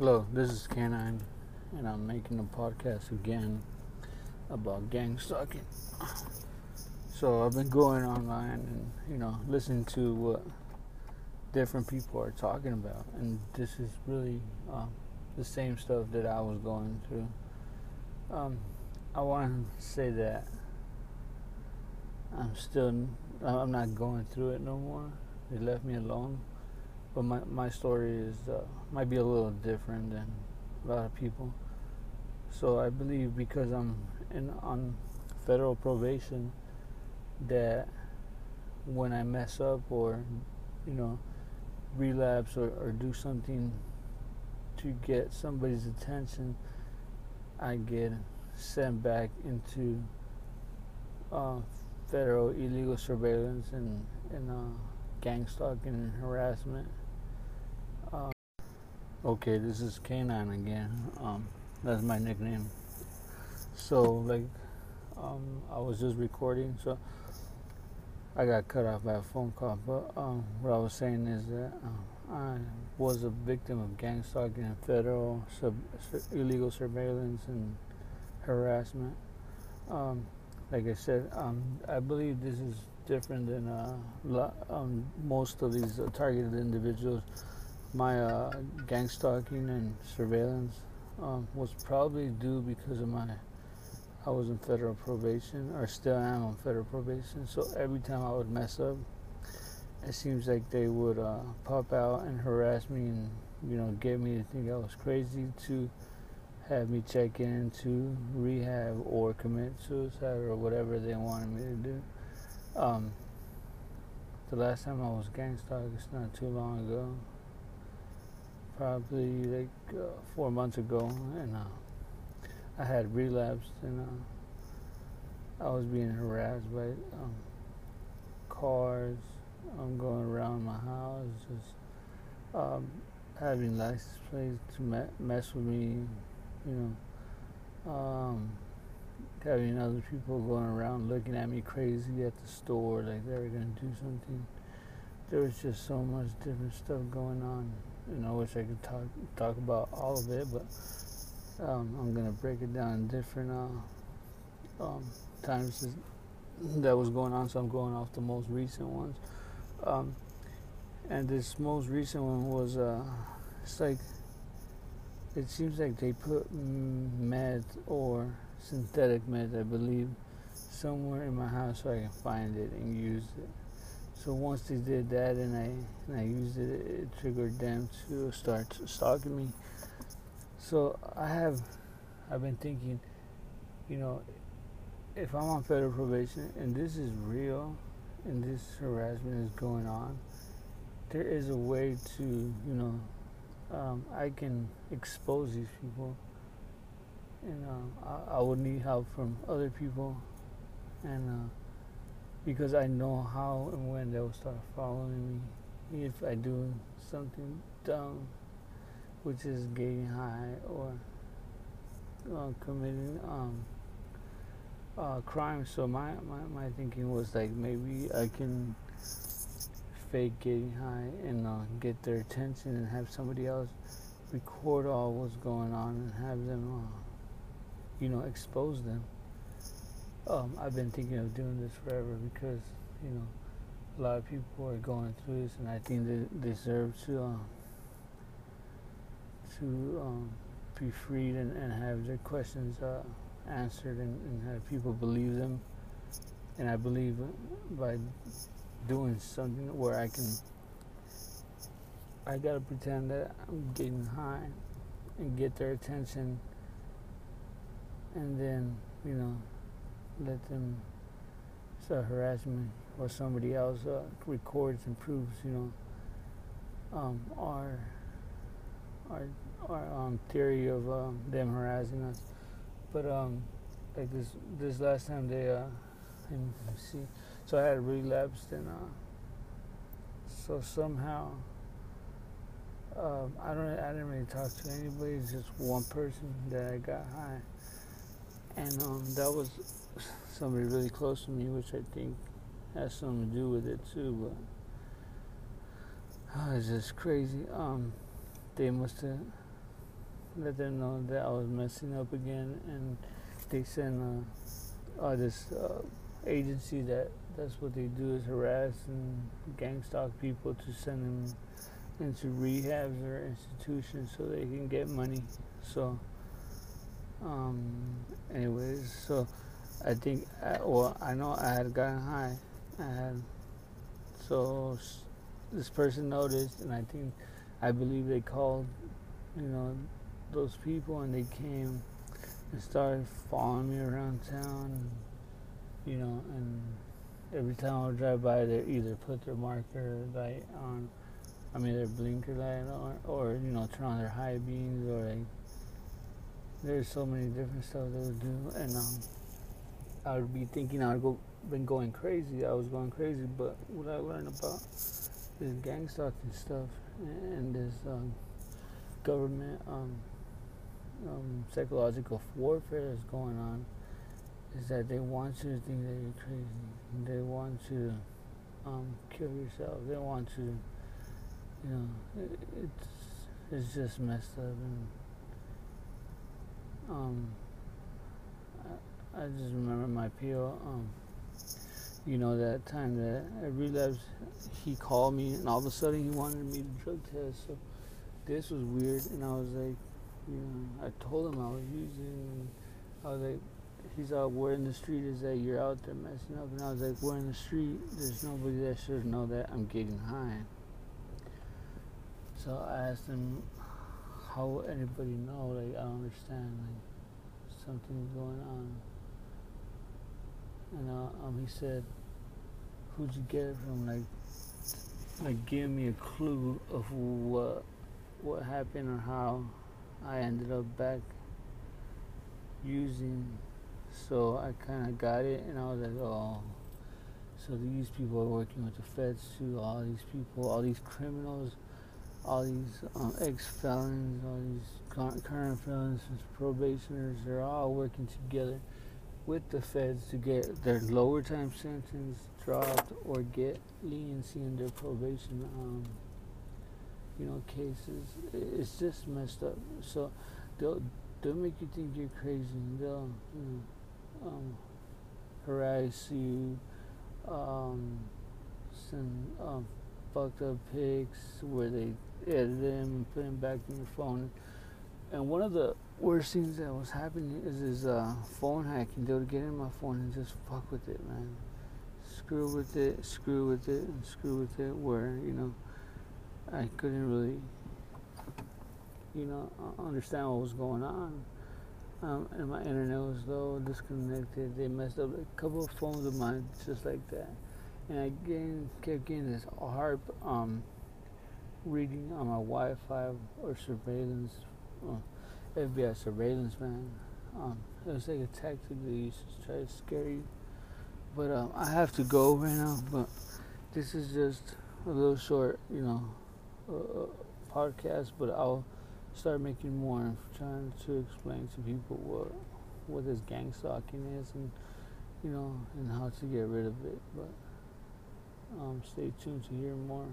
Hello, this is Canine, and I'm making a podcast again about gang stalking. So I've been going online and you know listening to what different people are talking about, and this is really um, the same stuff that I was going through. Um, I want to say that I'm still I'm not going through it no more. They left me alone but my my story is uh, might be a little different than a lot of people. So I believe because I'm in on federal probation, that when I mess up or you know relapse or, or do something to get somebody's attention, I get sent back into uh, federal illegal surveillance and, and uh, gang stalking and harassment. Um, okay, this is Canine again. Um, that's my nickname. So, like, um, I was just recording, so I got cut off by a phone call. But um, what I was saying is that uh, I was a victim of gang stalking and federal sub- illegal surveillance and harassment. Um, like I said, um, I believe this is different than uh, um, most of these uh, targeted individuals. My uh, gang stalking and surveillance um, was probably due because of my I was in federal probation, or still am on federal probation. So every time I would mess up, it seems like they would uh, pop out and harass me and you know get me to think I was crazy to have me check in to rehab or commit suicide or whatever they wanted me to do. Um, the last time I was gang stalked, it's not too long ago. Probably like uh, four months ago, and uh, I had relapsed, and uh, I was being harassed by um, cars. I'm going around my house, just um, having license plates to me- mess with me, you know. Um, having other people going around looking at me crazy at the store, like they were gonna do something. There was just so much different stuff going on. Know, I wish I could talk talk about all of it, but um, I'm gonna break it down in different uh, um, times that was going on. So I'm going off the most recent ones. Um, and this most recent one was uh, it's like it seems like they put meth or synthetic meth, I believe, somewhere in my house so I can find it and use it. So once they did that and I and I used it, it triggered them to start stalking me. So I have, I've been thinking, you know, if I'm on federal probation and this is real, and this harassment is going on, there is a way to, you know, um, I can expose these people and uh, I, I, would need help from other people, and uh, because I know how and when they will start following me if I do something dumb, which is getting high or uh, committing um, uh, crime. So my, my, my thinking was like maybe I can fake getting high and uh, get their attention and have somebody else record all what's going on and have them uh, you know, expose them. Um, I've been thinking of doing this forever because, you know, a lot of people are going through this, and I think they deserve to um, to um, be freed and, and have their questions uh, answered and, and have people believe them. And I believe by doing something where I can, I gotta pretend that I'm getting high and get their attention and then you know let them start me or somebody else uh, records and proves you know. Um, our our our um, theory of um, them harassing us. But um like this this last time they uh let me see. So I had relapsed and uh so somehow um, I don't I didn't really talk to anybody just one person that I got high. And um, that was somebody really close to me, which I think has something to do with it too. But oh, it's just crazy. Um, they must have let them know that I was messing up again, and they sent uh, uh, this uh, agency that that's what they do is harass and gang stalk people to send them into rehabs or institutions so they can get money. So, um, anyways, so I think, well, I know I had gotten high. and so this person noticed, and I think, I believe they called, you know, those people, and they came and started following me around town, you know, and every time I would drive by, they either put their marker light on, I mean their blinker light on, or you know, turn on their high beams, or like, there's so many different stuff they would do, and um, I would be thinking I would go, been going crazy. I was going crazy, but what I learned about this gang stalking stuff and this um, government um, um, psychological warfare that's going on is that they want you to think that you're crazy. They want to um, kill yourself. They want you, you know, it, it's it's just messed up and um, I, just remember my PO. Um, you know that time that I relapsed, he called me and all of a sudden he wanted me to drug test. So this was weird, and I was like, you know, I told him I was using. I was like, he's out. Where in the street is that you're out there messing up? And I was like, where in the street? There's nobody that should know that I'm getting high. So I asked him, how would anybody know? Like I don't understand. Like something's going on. Um, he said, who'd you get it from? Like, like give me a clue of what what happened or how I ended up back using. So I kind of got it, and I was like, oh. So these people are working with the feds too. All these people, all these criminals, all these um, ex-felons, all these current felons, probationers, they're all working together with the feds to get their lower time sentence dropped or get leniency in their probation. Um, you know, cases. It's just messed up. So they'll they'll make you think you're crazy. They'll you know um, harass you, um, send um, fucked up pics where they edit them and put them back in your phone. And one of the worst things that was happening is this uh, phone hacking. They would get in my phone and just fuck with it, man. Screw with it, screw with it, and screw with it. Where you know I couldn't really, you know, understand what was going on. Um, and my internet was low, disconnected. They messed up a couple of phones of mine just like that. And I kept getting this hard um, reading on my Wi-Fi or surveillance, uh, FBI surveillance, man. Um, it was like a tactic they used to try to scare you. But um, I have to go right now. But this is just a little short, you know, uh, podcast, but I'll start making more, trying to explain to people what what this gang stalking is, and you know, and how to get rid of it. But um, stay tuned to hear more.